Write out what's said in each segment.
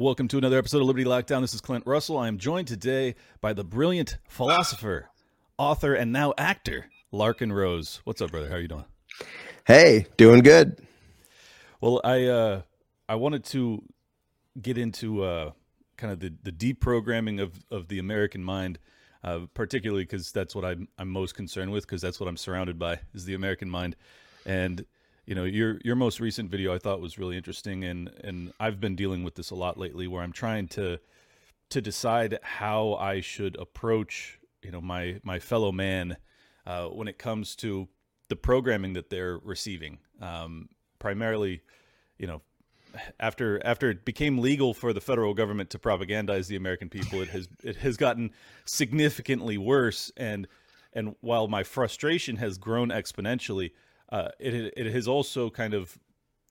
Welcome to another episode of Liberty Lockdown. This is Clint Russell. I am joined today by the brilliant philosopher, author, and now actor, Larken Rose. What's up, brother? How are you doing? Hey, doing good. Well, I uh, I wanted to get into uh, kind of the, the deprogramming of, of the American mind, uh, particularly because that's what I'm, I'm most concerned with, because that's what I'm surrounded by is the American mind. And you know your your most recent video I thought was really interesting and and I've been dealing with this a lot lately where I'm trying to to decide how I should approach you know my my fellow man uh, when it comes to the programming that they're receiving. Um, primarily you know after after it became legal for the federal government to propagandize the American people it has it has gotten significantly worse. And and while my frustration has grown exponentially uh, it it has also kind of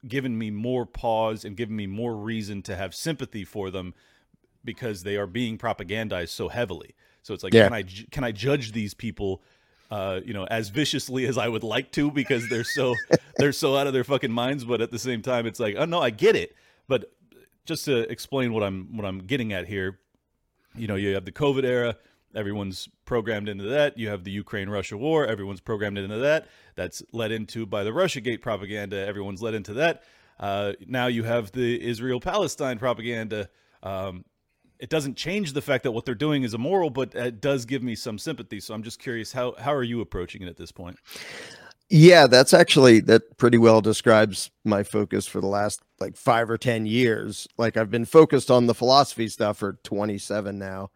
given me more pause and given me more reason to have sympathy for them because they are being propagandized so heavily. So it's like, yeah. can I can I judge these people, uh, you know, as viciously as I would like to because they're so they're so out of their fucking minds. But at the same time, it's like, oh no, I get it. But just to explain what I'm what I'm getting at here, you know, you have the COVID era. Everyone's programmed into that. You have the Ukraine Russia war. Everyone's programmed into that. That's led into by the Russiagate propaganda. Everyone's led into that. Uh, now you have the Israel Palestine propaganda. Um, it doesn't change the fact that what they're doing is immoral, but it does give me some sympathy. So I'm just curious how how are you approaching it at this point? Yeah, that's actually that pretty well describes my focus for the last like 5 or 10 years. Like I've been focused on the philosophy stuff for 27 now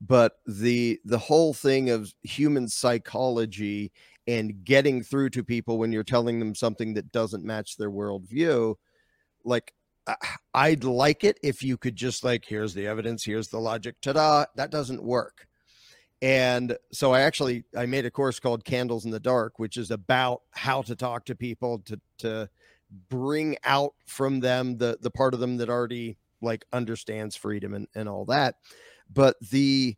but the the whole thing of human psychology and getting through to people when you're telling them something that doesn't match their worldview like i'd like it if you could just like here's the evidence here's the logic ta-da that doesn't work. And so i actually i made a course called candles in the dark which is about how to talk to people to to bring out from them the the part of them that already like understands freedom and, and all that but the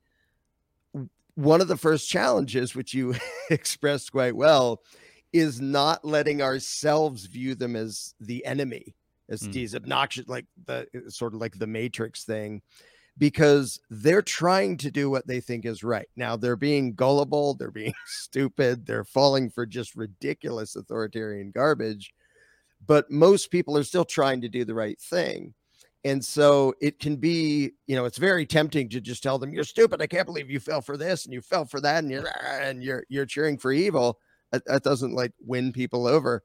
one of the first challenges, which you expressed quite well, is not letting ourselves view them as the enemy, as mm. these obnoxious, like the sort of like the Matrix thing, because they're trying to do what they think is right. Now they're being gullible, they're being stupid, they're falling for just ridiculous authoritarian garbage. But most people are still trying to do the right thing. And so it can be, you know, it's very tempting to just tell them you're stupid. I can't believe you fell for this and you fell for that and you're ah, and you're you're cheering for evil. That, that doesn't like win people over.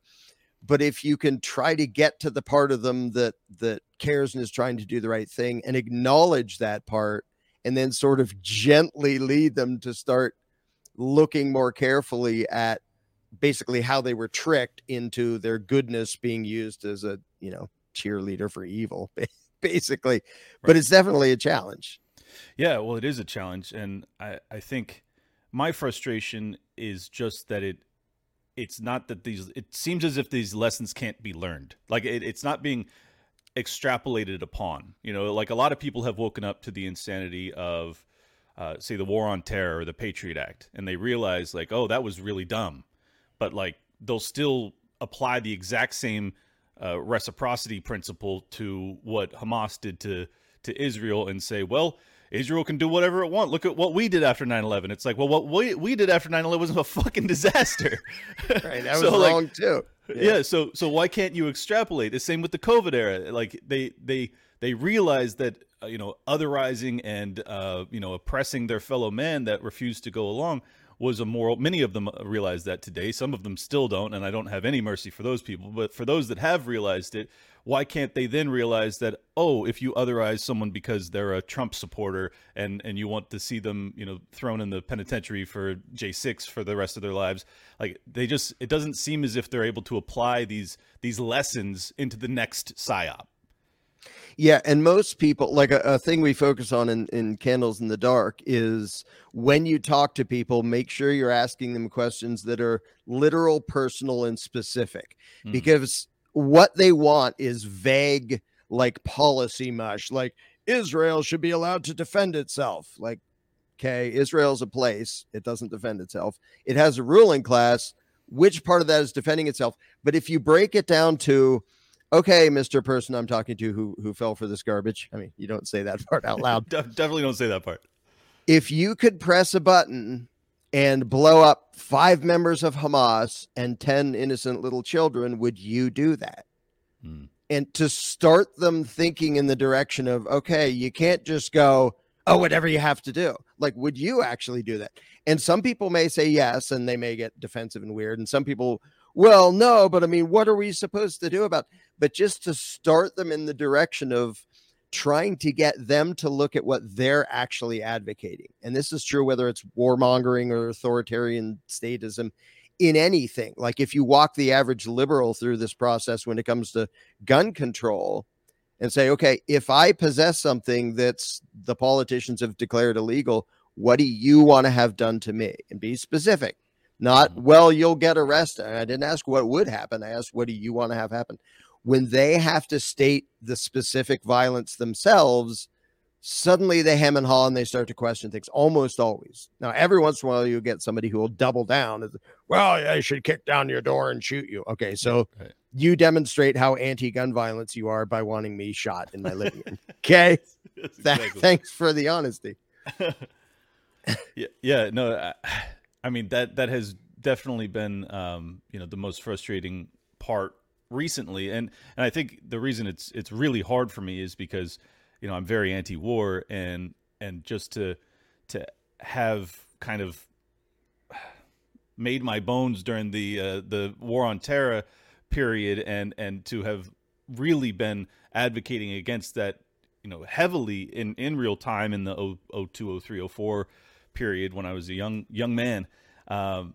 But if you can try to get to the part of them that that cares and is trying to do the right thing and acknowledge that part and then sort of gently lead them to start looking more carefully at basically how they were tricked into their goodness being used as a, you know, cheerleader for evil basically. Right. But it's definitely a challenge. Yeah, well, it is a challenge, and I I think my frustration is just that it it's not that these it seems as if these lessons can't be learned like it, it's not being extrapolated upon you know like a lot of people have woken up to the insanity of uh, say the war on terror or the patriot act and they realize like oh that was really dumb but like they'll still apply the exact same uh, reciprocity principle to what Hamas did to to Israel and say, well, Israel can do whatever it wants. Look at what we did after 9-11. It's like, well, what we, we did after 9-11 was a fucking disaster. right. That so, was like, wrong too. Yeah. yeah. So, so why can't you extrapolate the same with the COVID era? Like they, they, they realized that, uh, you know, otherizing and, uh, you know, oppressing their fellow man that refused to go along was a moral. Many of them uh, realize that today. Some of them still don't, and I don't have any mercy for those people. But for those that have realized it, why can't they then realize that oh, if you otherize someone because they're a Trump supporter and and you want to see them, you know, thrown in the penitentiary for J six for the rest of their lives, like they just it doesn't seem as if they're able to apply these these lessons into the next psyop. Yeah, and most people like a, a, thing we focus on in, in Candles in the Dark is when you talk to people, make sure you're asking them questions that are literal, personal, and specific. Mm. Because what they want is vague, like policy mush, like Israel should be allowed to defend itself. Like, okay, Israel's a place, it doesn't defend itself. It has a ruling class. Which part of that is defending itself? But if you break it down to okay, Mr. Person I'm talking to who who fell for this garbage. I mean, you don't say that part out loud. Definitely don't say that part. If you could press a button and blow up five members of Hamas and 10 innocent little children, would you do that? Hmm. And to start them thinking in the direction of, okay, you can't just go, oh, whatever you have to do. Like, would you actually do that? And some people may say yes, and they may get defensive and weird. And some people, well, no, but I mean, what are we supposed to do about? But just to start them in the direction of trying to get them to look at what they're actually advocating. And this is true whether it's warmongering or authoritarian statism in anything. Like if you walk the average liberal through this process when it comes to gun control, and say, okay, if I possess something that's the politicians have declared illegal, what do you want to have done to me? And be specific. Not, mm-hmm. well, you'll get arrested. I didn't ask what would happen. I asked, what do you want to have happen? When they have to state the specific violence themselves, suddenly they hem and haw and they start to question things almost always. Now, every once in a while, you get somebody who will double down. Well, I should kick down your door and shoot you. Okay, so right you demonstrate how anti-gun violence you are by wanting me shot in my living room. Okay, exactly. thanks for the honesty. yeah, yeah, no, I, I, mean that that has definitely been um, you know the most frustrating part recently, and and I think the reason it's it's really hard for me is because you know I'm very anti-war, and and just to to have kind of made my bones during the uh, the war on terror period and and to have really been advocating against that you know heavily in in real time in the 02 03 04 period when I was a young young man. Um,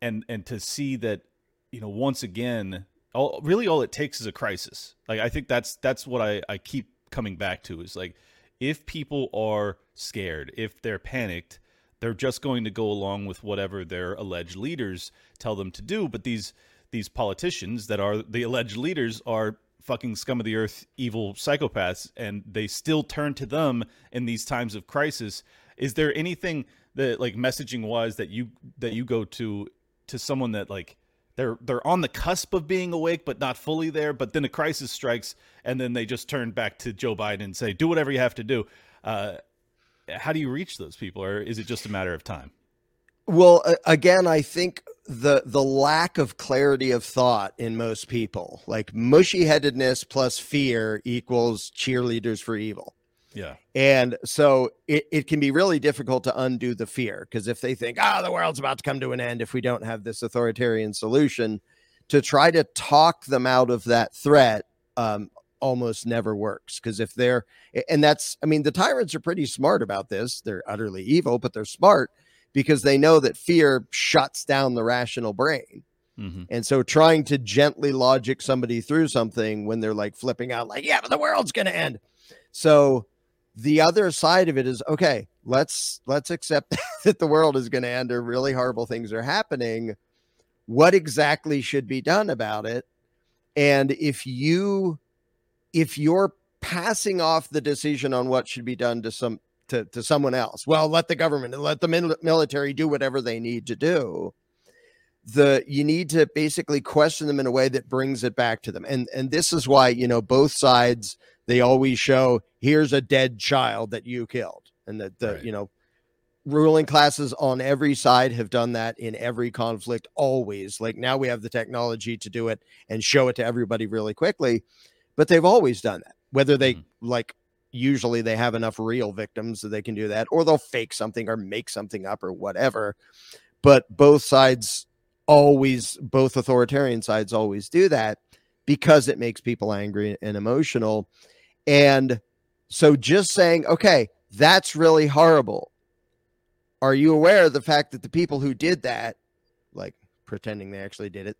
and and to see that you know once again all really all it takes is a crisis. Like I think that's that's what I I keep coming back to is like if people are scared if they're panicked they're just going to go along with whatever their alleged leaders tell them to do. But these these politicians that are the alleged leaders are fucking scum of the earth evil psychopaths and they still turn to them in these times of crisis. Is there anything that like messaging wise that you that you go to to someone that like they're they're on the cusp of being awake but not fully there but then a crisis strikes and then they just turn back to Joe Biden and say do whatever you have to do uh, how do you reach those people or is it just a matter of time well, again, I think the the lack of clarity of thought in most people, like mushy headedness plus fear equals cheerleaders for evil. Yeah. And so it, it can be really difficult to undo the fear because if they think, oh, the world's about to come to an end if we don't have this authoritarian solution, to try to talk them out of that threat um, almost never works. Because if they're, and that's, I mean, the tyrants are pretty smart about this. They're utterly evil, but they're smart because they know that fear shuts down the rational brain. Mm-hmm. And so trying to gently logic somebody through something when they're like flipping out, like, yeah, but the world's going to end. So the other side of it is okay, let's let's accept that the world is going to end or really horrible things are happening. What exactly should be done about it? And if you if you're passing off the decision on what should be done to some to, to someone else. Well, let the government let the military do whatever they need to do. The you need to basically question them in a way that brings it back to them. And and this is why, you know, both sides they always show here's a dead child that you killed. And that the, right. you know, ruling classes on every side have done that in every conflict always. Like now we have the technology to do it and show it to everybody really quickly, but they've always done that. Whether they mm. like usually they have enough real victims that they can do that, or they'll fake something or make something up or whatever. But both sides always, both authoritarian sides always do that because it makes people angry and emotional. And so just saying, okay, that's really horrible. Are you aware of the fact that the people who did that, like pretending they actually did it,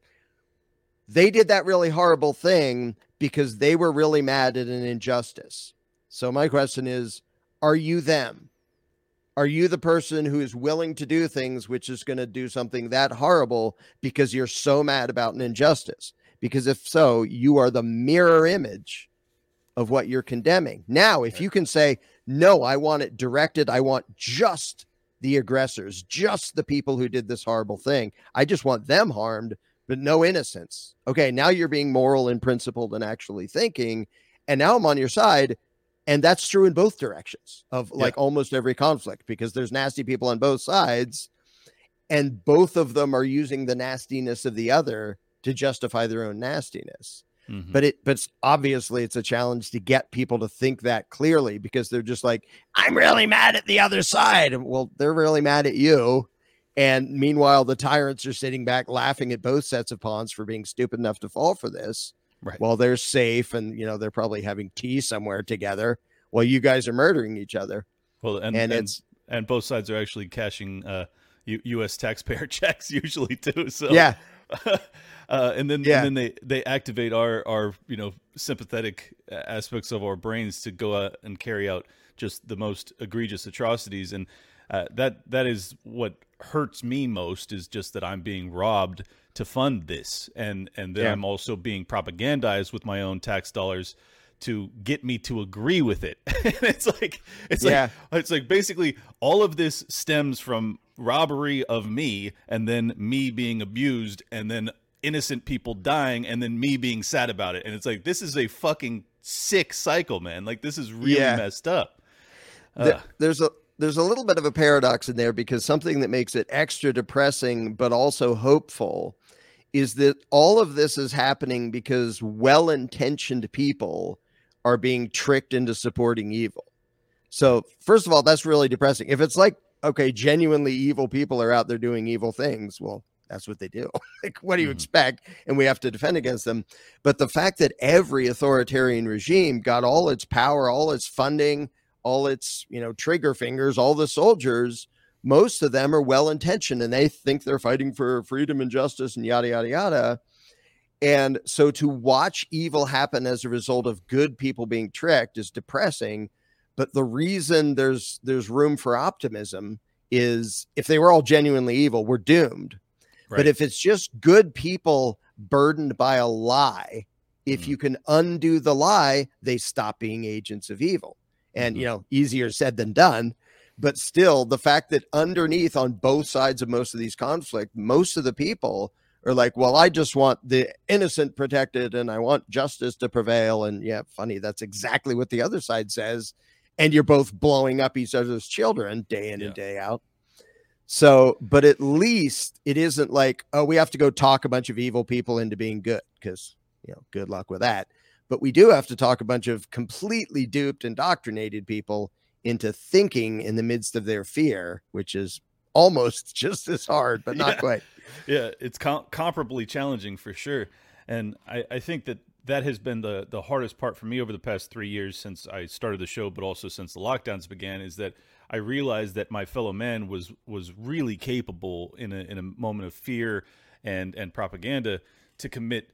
they did that really horrible thing because they were really mad at an injustice. So my question is, are you them? Are you the person who is willing to do things which is going to do something that horrible because you're so mad about an injustice? Because if so, you are the mirror image of what you're condemning. Now, if you can say, no, I want it directed, I want just the aggressors, just the people who did this horrible thing. I just want them harmed but no innocents. Okay, now you're being moral and principled and actually thinking, and now I'm on your side. And that's true in both directions of like yeah. almost every conflict because there's nasty people on both sides, and both of them are using the nastiness of the other to justify their own nastiness. Mm-hmm. But it but obviously it's a challenge to get people to think that clearly because they're just like, I'm really mad at the other side. Well, they're really mad at you. And meanwhile, the tyrants are sitting back laughing at both sets of pawns for being stupid enough to fall for this. Right. While they're safe and you know they're probably having tea somewhere together while you guys are murdering each other. Well, and, and, and it's and both sides are actually cashing uh, U- U.S. taxpayer checks usually too. So yeah, uh, and then yeah. and then they they activate our our you know sympathetic aspects of our brains to go out and carry out just the most egregious atrocities and uh, that that is what hurts me most is just that I'm being robbed to fund this, and and then yeah. I'm also being propagandized with my own tax dollars to get me to agree with it. it's like it's yeah. like it's like basically all of this stems from robbery of me and then me being abused and then innocent people dying and then me being sad about it. And it's like this is a fucking sick cycle, man. Like this is really yeah. messed up. Uh, there's a there's a little bit of a paradox in there because something that makes it extra depressing but also hopeful is that all of this is happening because well-intentioned people are being tricked into supporting evil. So, first of all, that's really depressing. If it's like, okay, genuinely evil people are out there doing evil things, well, that's what they do. like, what do you mm-hmm. expect? And we have to defend against them. But the fact that every authoritarian regime got all its power, all its funding, all its you know trigger fingers all the soldiers most of them are well intentioned and they think they're fighting for freedom and justice and yada yada yada and so to watch evil happen as a result of good people being tricked is depressing but the reason there's there's room for optimism is if they were all genuinely evil we're doomed right. but if it's just good people burdened by a lie if mm. you can undo the lie they stop being agents of evil and you mm-hmm. know easier said than done but still the fact that underneath on both sides of most of these conflict most of the people are like well i just want the innocent protected and i want justice to prevail and yeah funny that's exactly what the other side says and you're both blowing up each other's children day in yeah. and day out so but at least it isn't like oh we have to go talk a bunch of evil people into being good because you know good luck with that but we do have to talk a bunch of completely duped, indoctrinated people into thinking in the midst of their fear, which is almost just as hard, but not yeah. quite. Yeah, it's com- comparably challenging for sure. And I, I think that that has been the the hardest part for me over the past three years since I started the show, but also since the lockdowns began, is that I realized that my fellow man was was really capable in a in a moment of fear and and propaganda to commit,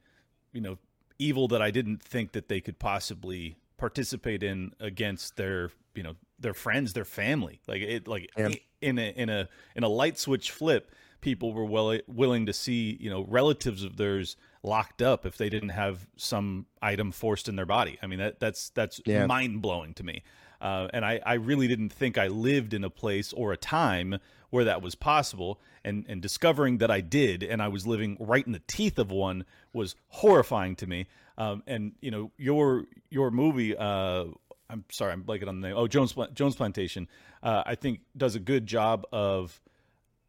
you know, evil that I didn't think that they could possibly participate in against their you know their friends their family like it like yeah. in a in a in a light switch flip people were well willing to see you know relatives of theirs locked up if they didn't have some item forced in their body i mean that that's that's yeah. mind blowing to me uh, and I, I really didn't think I lived in a place or a time where that was possible. And, and discovering that I did, and I was living right in the teeth of one, was horrifying to me. Um, and you know your your movie, uh, I'm sorry, I'm blanking on the name. Oh, Jones Jones Plantation. Uh, I think does a good job of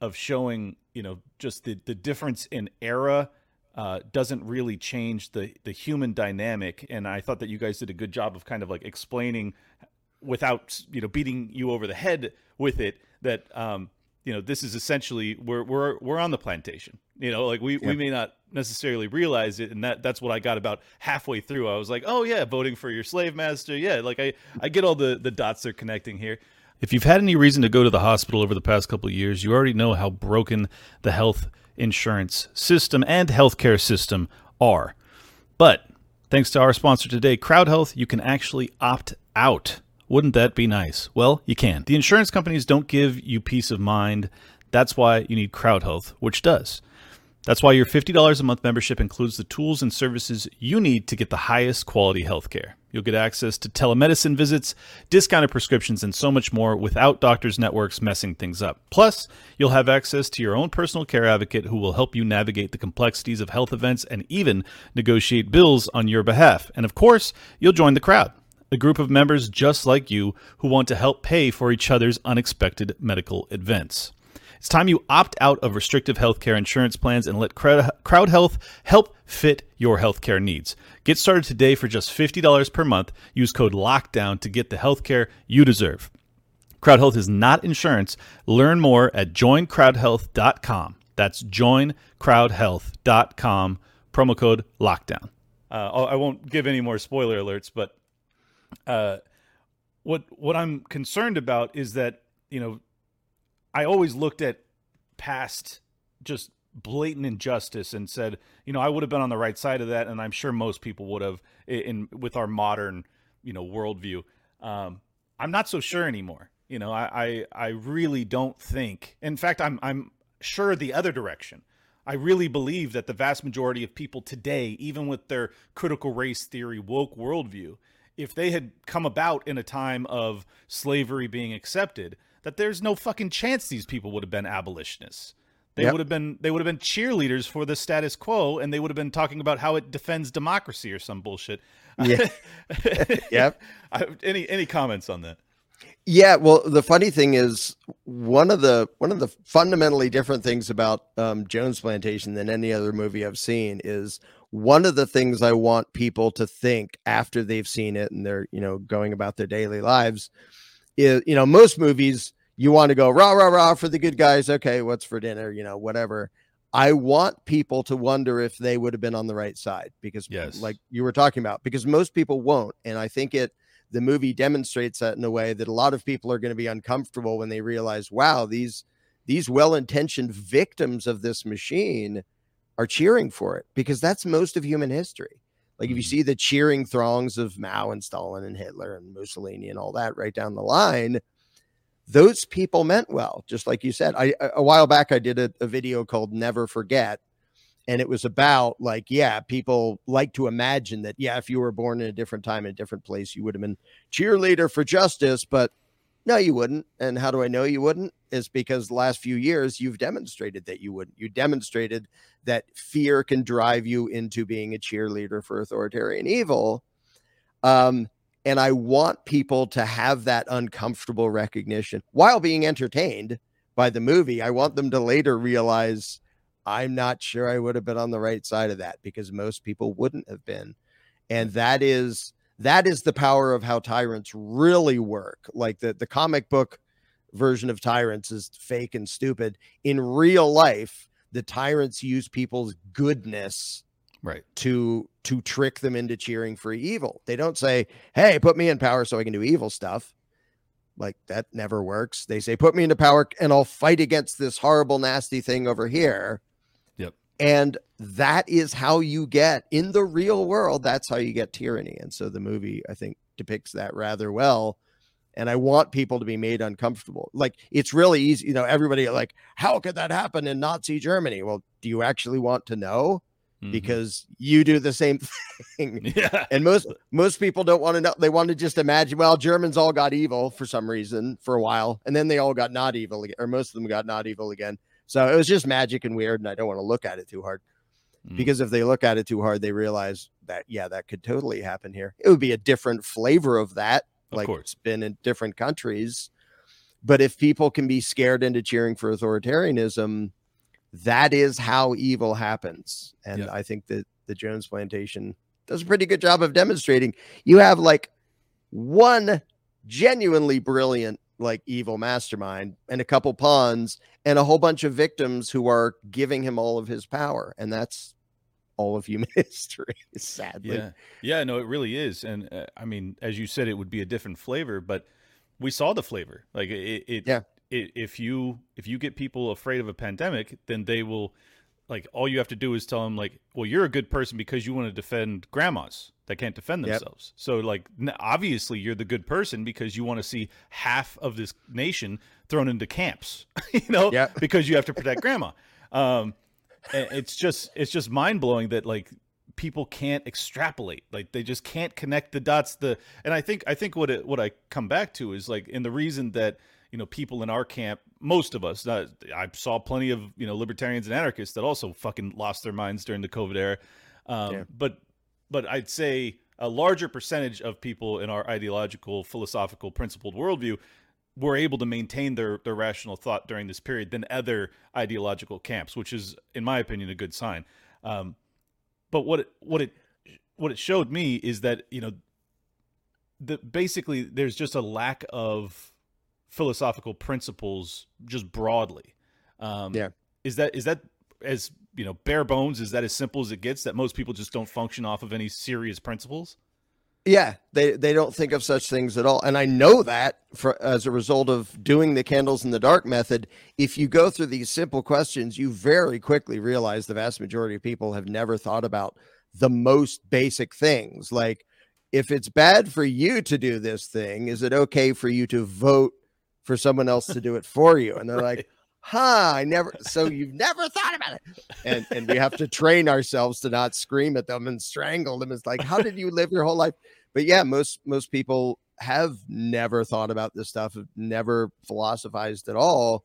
of showing you know just the the difference in era uh, doesn't really change the the human dynamic. And I thought that you guys did a good job of kind of like explaining without you know beating you over the head with it that um, you know this is essentially we're we're we're on the plantation. You know, like we we may not necessarily realize it, and that that's what I got about halfway through. I was like, oh yeah, voting for your slave master. Yeah, like I I get all the the dots they're connecting here. If you've had any reason to go to the hospital over the past couple years, you already know how broken the health insurance system and healthcare system are. But thanks to our sponsor today, Crowd Health, you can actually opt out wouldn't that be nice? Well, you can. The insurance companies don't give you peace of mind. That's why you need Crowd Health, which does. That's why your $50 a month membership includes the tools and services you need to get the highest quality healthcare. You'll get access to telemedicine visits, discounted prescriptions, and so much more without doctors' networks messing things up. Plus, you'll have access to your own personal care advocate who will help you navigate the complexities of health events and even negotiate bills on your behalf. And of course, you'll join the crowd a group of members just like you who want to help pay for each other's unexpected medical events. It's time you opt out of restrictive healthcare insurance plans and let Crowd Health help fit your healthcare needs. Get started today for just $50 per month. Use code LOCKDOWN to get the healthcare you deserve. Crowd Health is not insurance. Learn more at joincrowdhealth.com. That's joincrowdhealth.com. Promo code LOCKDOWN. Uh, I won't give any more spoiler alerts, but uh, what what I'm concerned about is that you know I always looked at past just blatant injustice and said, you know, I would have been on the right side of that, and I'm sure most people would have in, with our modern, you know, worldview. Um, I'm not so sure anymore. You know, I, I I really don't think. In fact, I'm I'm sure the other direction. I really believe that the vast majority of people today, even with their critical race theory woke worldview, if they had come about in a time of slavery being accepted, that there's no fucking chance these people would have been abolitionists. They yep. would have been they would have been cheerleaders for the status quo, and they would have been talking about how it defends democracy or some bullshit. Yeah. yep. any any comments on that? Yeah, well, the funny thing is one of the one of the fundamentally different things about um, Jones Plantation than any other movie I've seen is one of the things I want people to think after they've seen it and they're you know going about their daily lives is you know most movies you want to go rah rah rah for the good guys. Okay what's for dinner? You know whatever. I want people to wonder if they would have been on the right side because yes. like you were talking about because most people won't. And i think it the movie demonstrates that in a way that a lot of people are going to be uncomfortable when they realize wow these these well-intentioned victims of this machine are cheering for it because that's most of human history like if you mm-hmm. see the cheering throngs of Mao and Stalin and Hitler and Mussolini and all that right down the line, those people meant well. Just like you said, I a while back I did a, a video called "Never Forget," and it was about like, yeah, people like to imagine that, yeah, if you were born in a different time in a different place, you would have been cheerleader for justice, but no, you wouldn't. And how do I know you wouldn't? Is because the last few years you've demonstrated that you wouldn't. You demonstrated that fear can drive you into being a cheerleader for authoritarian evil. Um, and I want people to have that uncomfortable recognition while being entertained by the movie. I want them to later realize I'm not sure I would have been on the right side of that because most people wouldn't have been. And that is that is the power of how tyrants really work. Like the, the comic book version of tyrants is fake and stupid. In real life, the tyrants use people's goodness right to to trick them into cheering for evil. They don't say, "Hey, put me in power so I can do evil stuff." Like that never works. They say, "Put me into power and I'll fight against this horrible nasty thing over here." And that is how you get in the real world, that's how you get tyranny. And so the movie, I think, depicts that rather well. And I want people to be made uncomfortable. Like it's really easy, you know, everybody like, how could that happen in Nazi Germany? Well, do you actually want to know? Mm-hmm. Because you do the same thing. Yeah. And most most people don't want to know. They want to just imagine, well, Germans all got evil for some reason for a while, and then they all got not evil again, or most of them got not evil again. So it was just magic and weird, and I don't want to look at it too hard. Mm. Because if they look at it too hard, they realize that yeah, that could totally happen here. It would be a different flavor of that, of like course. it's been in different countries. But if people can be scared into cheering for authoritarianism, that is how evil happens. And yeah. I think that the Jones plantation does a pretty good job of demonstrating. You have like one genuinely brilliant like evil mastermind and a couple pawns and a whole bunch of victims who are giving him all of his power and that's all of human history sadly. Yeah. Yeah no it really is and uh, i mean as you said it would be a different flavor but we saw the flavor like it, it yeah. it, if you if you get people afraid of a pandemic then they will like all you have to do is tell them like well you're a good person because you want to defend grandmas that can't defend themselves. Yep. So like obviously you're the good person because you want to see half of this nation thrown into camps, you know, yep. because you have to protect grandma. Um, it's just it's just mind blowing that like people can't extrapolate like they just can't connect the dots the and i think i think what it what i come back to is like and the reason that you know people in our camp most of us uh, i saw plenty of you know libertarians and anarchists that also fucking lost their minds during the covid era um, yeah. but but i'd say a larger percentage of people in our ideological philosophical principled worldview were able to maintain their their rational thought during this period than other ideological camps which is in my opinion a good sign um, but what it, what it what it showed me is that you know the basically there's just a lack of philosophical principles just broadly. Um, yeah, is that is that as you know bare bones? Is that as simple as it gets? That most people just don't function off of any serious principles. Yeah, they they don't think of such things at all, and I know that for as a result of doing the candles in the dark method. If you go through these simple questions, you very quickly realize the vast majority of people have never thought about the most basic things, like if it's bad for you to do this thing, is it okay for you to vote for someone else to do it for you? And they're right. like, huh, I never, so you've never thought about it. And, and we have to train ourselves to not scream at them and strangle them. It's like, how did you live your whole life? But yeah, most, most people have never thought about this stuff, have never philosophized at all.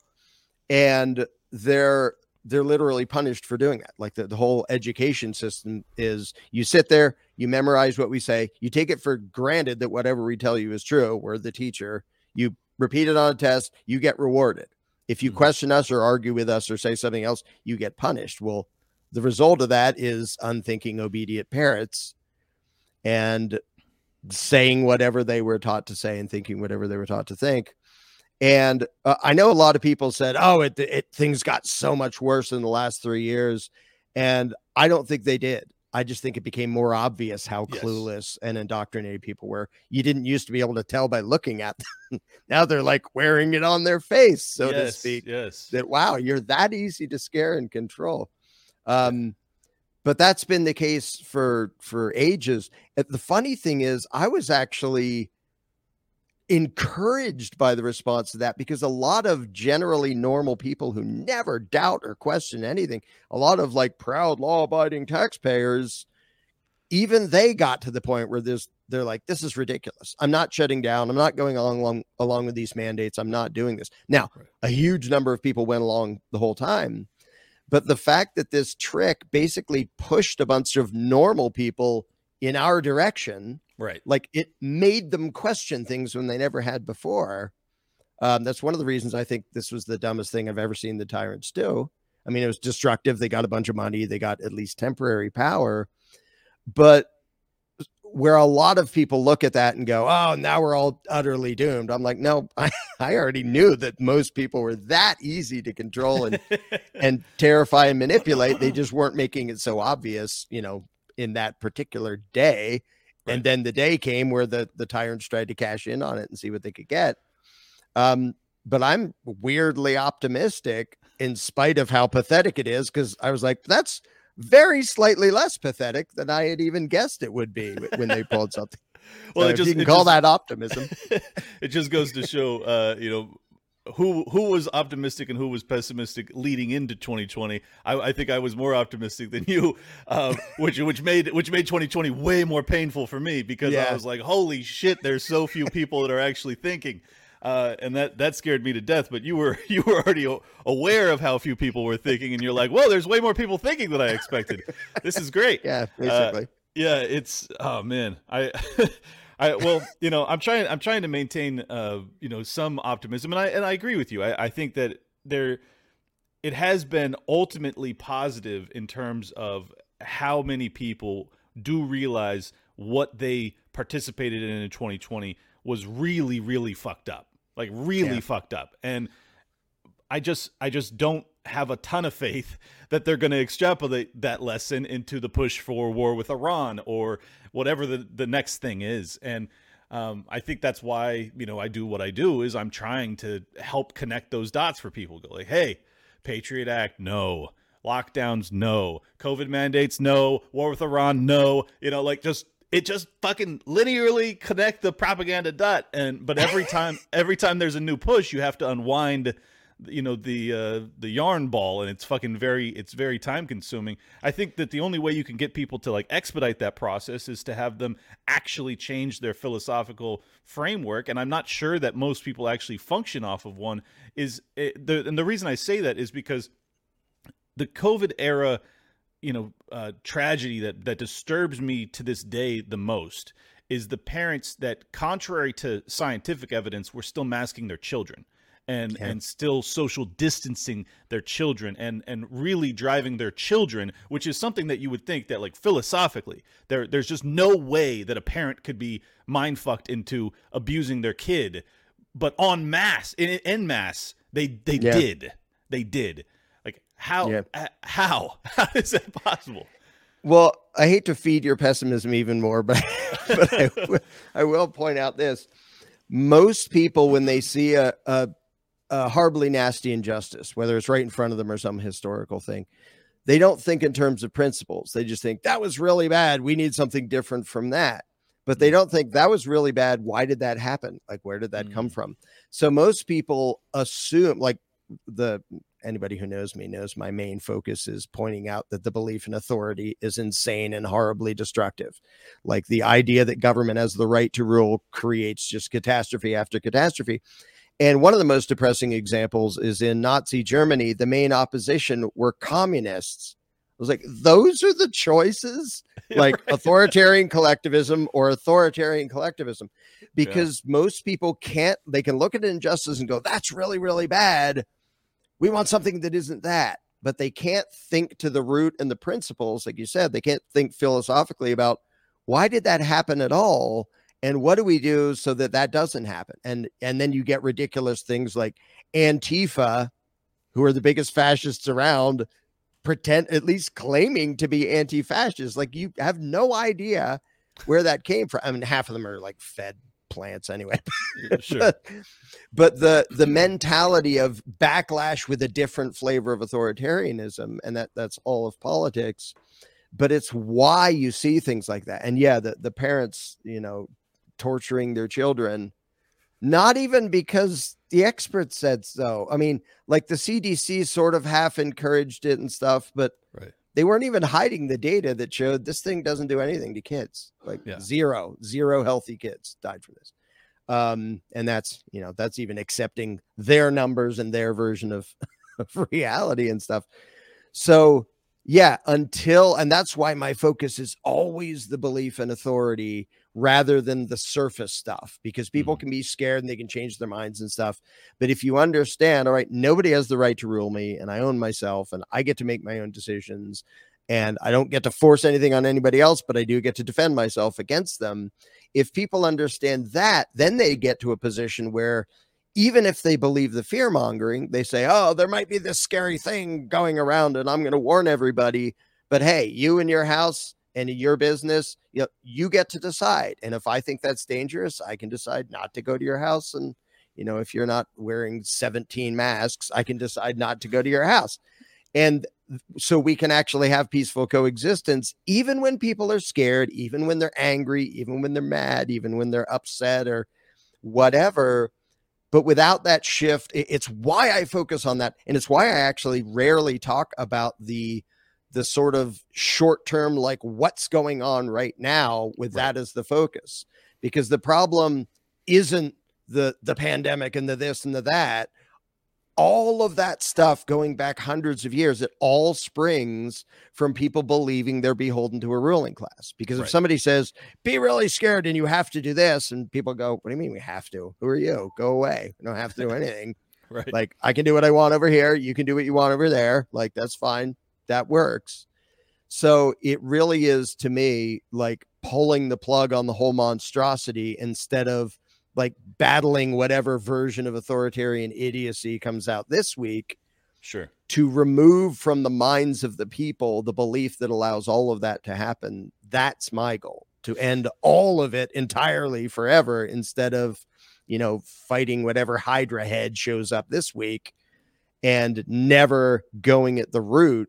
And they're, they're literally punished for doing that. Like the, the whole education system is you sit there, you memorize what we say, you take it for granted that whatever we tell you is true. We're the teacher. You repeat it on a test, you get rewarded. If you mm-hmm. question us or argue with us or say something else, you get punished. Well, the result of that is unthinking, obedient parents and saying whatever they were taught to say and thinking whatever they were taught to think. And uh, I know a lot of people said, "Oh, it, it things got so much worse in the last three years," and I don't think they did. I just think it became more obvious how yes. clueless and indoctrinated people were. You didn't used to be able to tell by looking at them. now they're like wearing it on their face, so yes, to speak. Yes. That wow, you're that easy to scare and control. Um, but that's been the case for for ages. The funny thing is, I was actually encouraged by the response to that because a lot of generally normal people who never doubt or question anything, a lot of like proud law abiding taxpayers, even they got to the point where this they're like, this is ridiculous. I'm not shutting down. I'm not going along along, along with these mandates. I'm not doing this. Now, right. a huge number of people went along the whole time. But the fact that this trick basically pushed a bunch of normal people in our direction Right. Like it made them question things when they never had before. Um, that's one of the reasons I think this was the dumbest thing I've ever seen the tyrants do. I mean, it was destructive. They got a bunch of money, they got at least temporary power. But where a lot of people look at that and go, oh, now we're all utterly doomed. I'm like, no, I, I already knew that most people were that easy to control and and terrify and manipulate. They just weren't making it so obvious, you know, in that particular day. Right. And then the day came where the the tyrants tried to cash in on it and see what they could get. Um, but I'm weirdly optimistic in spite of how pathetic it is, because I was like, that's very slightly less pathetic than I had even guessed it would be when they pulled something. well, so it just, you can call just, that optimism. it just goes to show, uh, you know, who who was optimistic and who was pessimistic leading into 2020. I, I think I was more optimistic than you, uh, which which made which made 2020 way more painful for me because yeah. I was like, holy shit, there's so few people that are actually thinking. Uh, and that that scared me to death. But you were you were already aware of how few people were thinking, and you're like, well, there's way more people thinking than I expected. This is great. Yeah, basically. Uh, yeah, it's oh man, I I well, you know, I'm trying I'm trying to maintain uh, you know, some optimism and I and I agree with you. I, I think that there it has been ultimately positive in terms of how many people do realize what they participated in in 2020 was really really fucked up. Like really yeah. fucked up. And I just I just don't have a ton of faith that they're going to extrapolate that lesson into the push for war with Iran or whatever the, the next thing is. And um, I think that's why, you know, I do what I do is I'm trying to help connect those dots for people. Go like, hey, Patriot Act, no. Lockdowns, no. COVID mandates, no. War with Iran, no. You know, like just it just fucking linearly connect the propaganda dot. And but every time every time there's a new push, you have to unwind you know the uh, the yarn ball and it's fucking very it's very time consuming. I think that the only way you can get people to like expedite that process is to have them actually change their philosophical framework and i'm not sure that most people actually function off of one is it, eh, the and the reason i say that is because the covid era you know uh, tragedy that that disturbs me to this day the most is the parents that contrary to scientific evidence were still masking their children and okay. and still social distancing their children and and really driving their children which is something that you would think that like philosophically there there's just no way that a parent could be mind fucked into abusing their kid but en masse in en masse they they yeah. did they did like how yeah. how how is that possible well i hate to feed your pessimism even more but but I, I will point out this most people when they see a, a a horribly nasty injustice, whether it's right in front of them or some historical thing, they don't think in terms of principles. They just think that was really bad. We need something different from that. But they mm. don't think that was really bad. Why did that happen? Like, where did that mm. come from? So most people assume, like, the anybody who knows me knows my main focus is pointing out that the belief in authority is insane and horribly destructive. Like the idea that government has the right to rule creates just catastrophe after catastrophe. And one of the most depressing examples is in Nazi Germany, the main opposition were communists. I was like, those are the choices, like authoritarian collectivism or authoritarian collectivism, because yeah. most people can't, they can look at injustice and go, that's really, really bad. We want something that isn't that. But they can't think to the root and the principles, like you said, they can't think philosophically about why did that happen at all? And what do we do so that that doesn't happen? And and then you get ridiculous things like antifa who are the biggest fascists around pretend at least claiming to be anti-fascist. Like you have no idea where that came from. I mean half of them are like fed plants anyway. Sure. but, but the the mentality of backlash with a different flavor of authoritarianism and that that's all of politics. But it's why you see things like that. And yeah the the parents you know torturing their children, not even because the experts said so. I mean, like the CDC sort of half encouraged it and stuff, but right. they weren't even hiding the data that showed this thing doesn't do anything to kids. Like yeah. zero, zero healthy kids died from this. Um, and that's you know, that's even accepting their numbers and their version of, of reality and stuff. So yeah, until and that's why my focus is always the belief in authority rather than the surface stuff because people mm-hmm. can be scared and they can change their minds and stuff. But if you understand, all right, nobody has the right to rule me and I own myself and I get to make my own decisions and I don't get to force anything on anybody else, but I do get to defend myself against them. If people understand that, then they get to a position where even if they believe the fear mongering, they say, oh, there might be this scary thing going around and I'm going to warn everybody. But hey, you in your house, and in your business, you know, you get to decide. And if I think that's dangerous, I can decide not to go to your house. And, you know, if you're not wearing 17 masks, I can decide not to go to your house. And so we can actually have peaceful coexistence, even when people are scared, even when they're angry, even when they're mad, even when they're upset or whatever. But without that shift, it's why I focus on that. And it's why I actually rarely talk about the the sort of short term, like what's going on right now with right. that as the focus. Because the problem isn't the the pandemic and the this and the that. All of that stuff going back hundreds of years, it all springs from people believing they're beholden to a ruling class. Because if somebody says, be really scared and you have to do this, and people go, What do you mean we have to? Who are you? Go away. We don't have to do anything. right. Like I can do what I want over here. You can do what you want over there. Like that's fine that works. So it really is to me like pulling the plug on the whole monstrosity instead of like battling whatever version of authoritarian idiocy comes out this week. Sure. To remove from the minds of the people the belief that allows all of that to happen. That's my goal to end all of it entirely forever instead of, you know, fighting whatever Hydra head shows up this week and never going at the root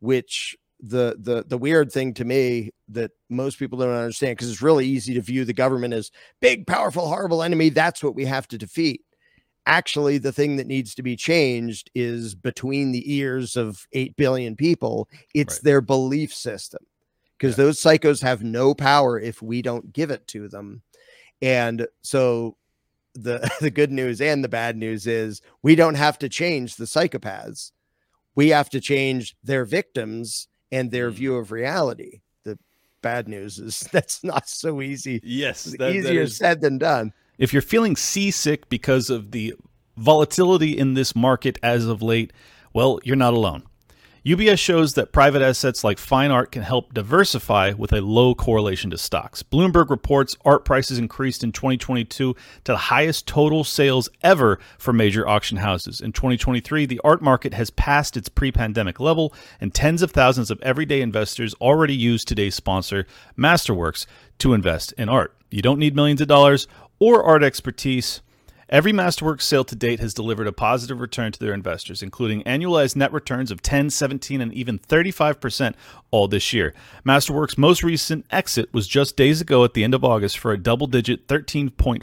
which the the the weird thing to me that most people don't understand because it's really easy to view the government as big powerful horrible enemy that's what we have to defeat actually the thing that needs to be changed is between the ears of 8 billion people it's Right. their belief system because Yeah. those psychos have no power if we don't give it to them and so the the good news and the bad news is we don't have to change the psychopaths we have to change their victims and their Mm. view of reality the bad news is that's not so easy Yes, that- that easier is- said than done If you're feeling seasick because of the volatility in this market as of late, well, you're not alone. UBS shows that private assets like fine art can help diversify with a low correlation to stocks. Bloomberg reports art prices increased in 2022 to the highest total sales ever for major auction houses. In 2023, the art market has passed its pre pandemic level, and tens of thousands of everyday investors already use today's sponsor, Masterworks, to invest in art. You don't need millions of dollars or art expertise. Every Masterworks sale to date has delivered a positive return to their investors, including annualized net returns of 10, 17, and even 35% all this year. Masterworks' most recent exit was just days ago at the end of August for a double digit 13.4%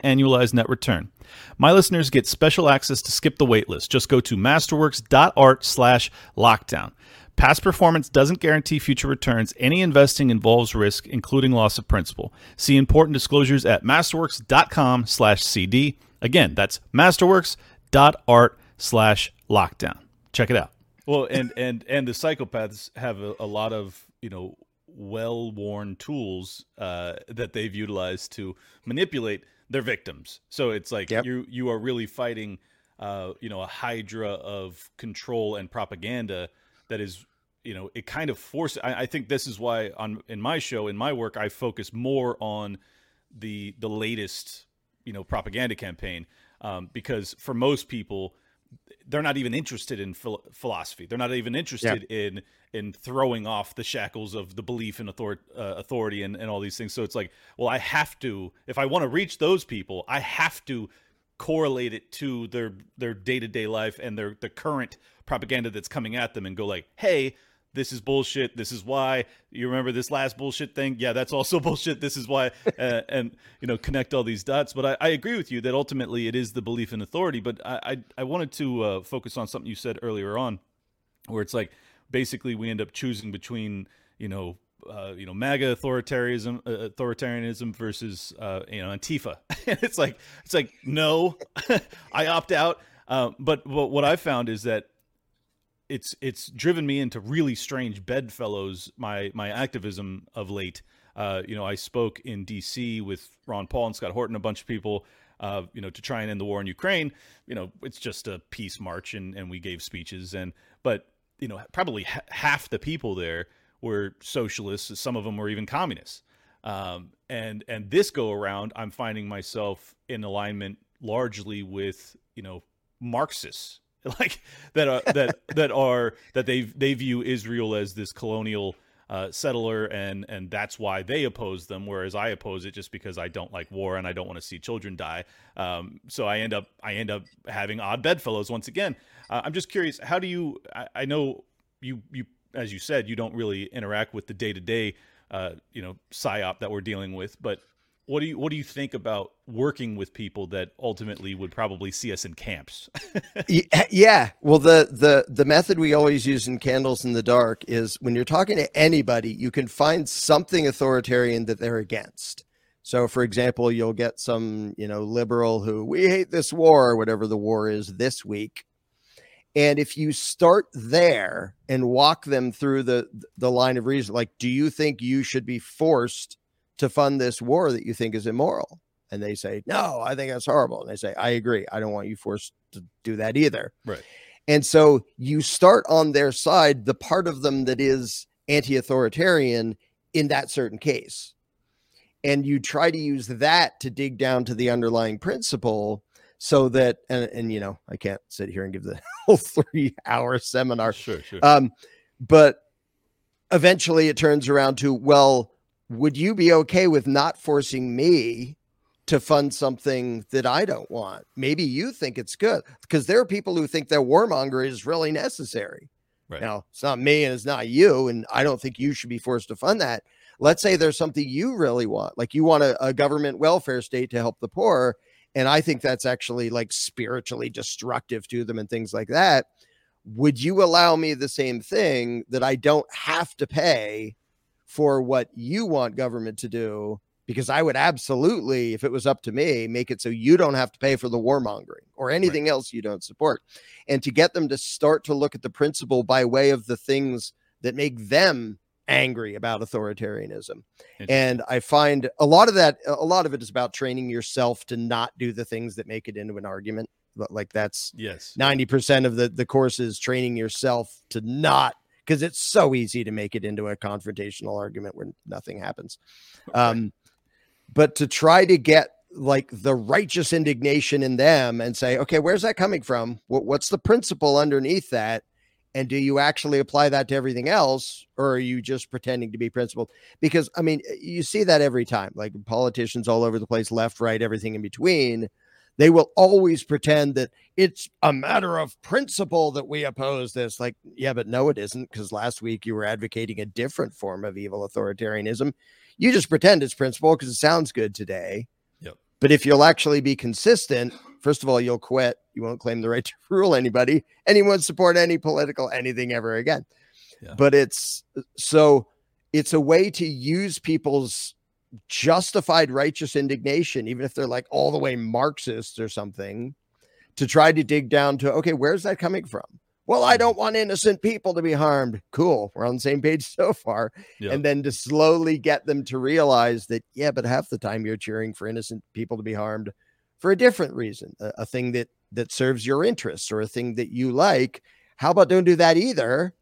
annualized net return. My listeners get special access to skip the waitlist. Just go to masterworks.art slash lockdown. Past performance doesn't guarantee future returns. Any investing involves risk, including loss of principal. See important disclosures at masterworks.com slash CD. Again, that's masterworks.art slash lockdown. Check it out. Well, and and and the psychopaths have a, a lot of you know well-worn tools uh, that they've utilized to manipulate their victims. So it's like Yep. you you are really fighting, uh, you know, a hydra of control and propaganda that is, you know, it kind of forces. I, I think this is why on in my show in my work I focus more on the the latest you know propaganda campaign um, because for most people they're not even interested in phil- philosophy. They're not even interested in in throwing off the shackles of the belief in author- uh, authority and, and all these things. So it's like, well, I have to if I want to reach those people, I have to correlate it to their their day to day life and their the current propaganda that's coming at them, and go like, hey. This is bullshit. This is why. You remember this last bullshit thing? Yeah, that's also bullshit. This is why. Uh, and you know, connect all these dots. But I, I agree with you that ultimately it is the belief in authority. But I I, I wanted to uh, focus on something you said earlier on, where it's like basically we end up choosing between you know uh, you know MAGA authoritarianism uh, authoritarianism versus uh, you know Antifa. it's like it's like no, I opt out. Uh, but, but what I found is that it's it's driven me into really strange bedfellows my my activism of late. Uh, you know, I spoke in D.C. with Ron Paul and Scott Horton, a bunch of people. Uh, you know, to try and end the war in Ukraine. You know, it's just a peace march, and and we gave speeches, and but you know, probably ha- half the people there were socialists. Some of them were even communists. Um, and and this go around, I'm finding myself in alignment largely with you know Marxists, like that are that that are that they they view Israel as this colonial uh, settler, and and that's why they oppose them, whereas I oppose it just because I don't like war and I don't want to see children die. Um, so I end up I end up having odd bedfellows once again. Uh, I'm just curious, how do you? I, I know you you as you said you don't really interact with the day to day you know psyop that we're dealing with, but what do you what do you think about working with people that ultimately would probably see us in camps? Yeah. Well the the the method we always use in candles in the dark is when you're talking to anybody you can find something authoritarian that they're against. So for example you'll get some you know liberal who we hate this war or whatever the war is this week. And if you start there and walk them through the the line of reason like do you think you should be forced to fund this war that you think is immoral. And they say no i think that's horrible. And they say i agree. I don't want you forced to do that either. Right. and so you start on their side the part of them that is anti-authoritarian in that certain case. And you try to use that to dig down to the underlying principle so that and, and you know i can't sit here and give the whole three hour seminar. Sure, sure. um, but eventually it turns around to, well, would you be okay with not forcing me to fund something that I don't want? Maybe you think it's good because there are people who think that warmonger is really necessary. Right. Now, it's not me and it's not you, and I don't think you should be forced to fund that. Let's say there's something you really want, like you want a, a government welfare state to help the poor, and I think that's actually like spiritually destructive to them and things like that. Would you allow me the same thing that I don't have to pay for what you want government to do? Because I would absolutely, if it was up to me, make it so you don't have to pay for the warmongering or anything right. else you don't support. And to get them to start to look at the principle by way of the things that make them angry about authoritarianism. And I find a lot of that, a lot of it is about training yourself to not do the things that make it into an argument. Like that's yes, 90% of the, the course is training yourself to not because it's so easy to make it into a confrontational argument where nothing happens. Um, but to try to get like the righteous indignation in them and say, okay, where's that coming from? What, what's the principle underneath that? And do you actually apply that to everything else, or are you just pretending to be principled? Because I mean, you see that every time, like politicians all over the place, left, right, everything in between. They will always pretend that it's a matter of principle that we oppose this. Like, yeah, but no, it isn't, because last week you were advocating a different form of evil authoritarianism. You just pretend it's principle because it sounds good today. Yep. But if you'll actually be consistent, first of all, you'll quit. You won't claim the right to rule anybody, and you won't support any political anything ever again. Yeah. But it's so it's a way to use people's justified righteous indignation, even if they're like all the way Marxist or something, to try to dig down to okay, where's that coming from? Well, I mm-hmm. don't want innocent people to be harmed. Cool. We're on the same page so far. Yep. And then to slowly get them to realize that, yeah, but half the time you're cheering for innocent people to be harmed for a different reason, a, a thing that that serves your interests or a thing that you like. How about don't do that either?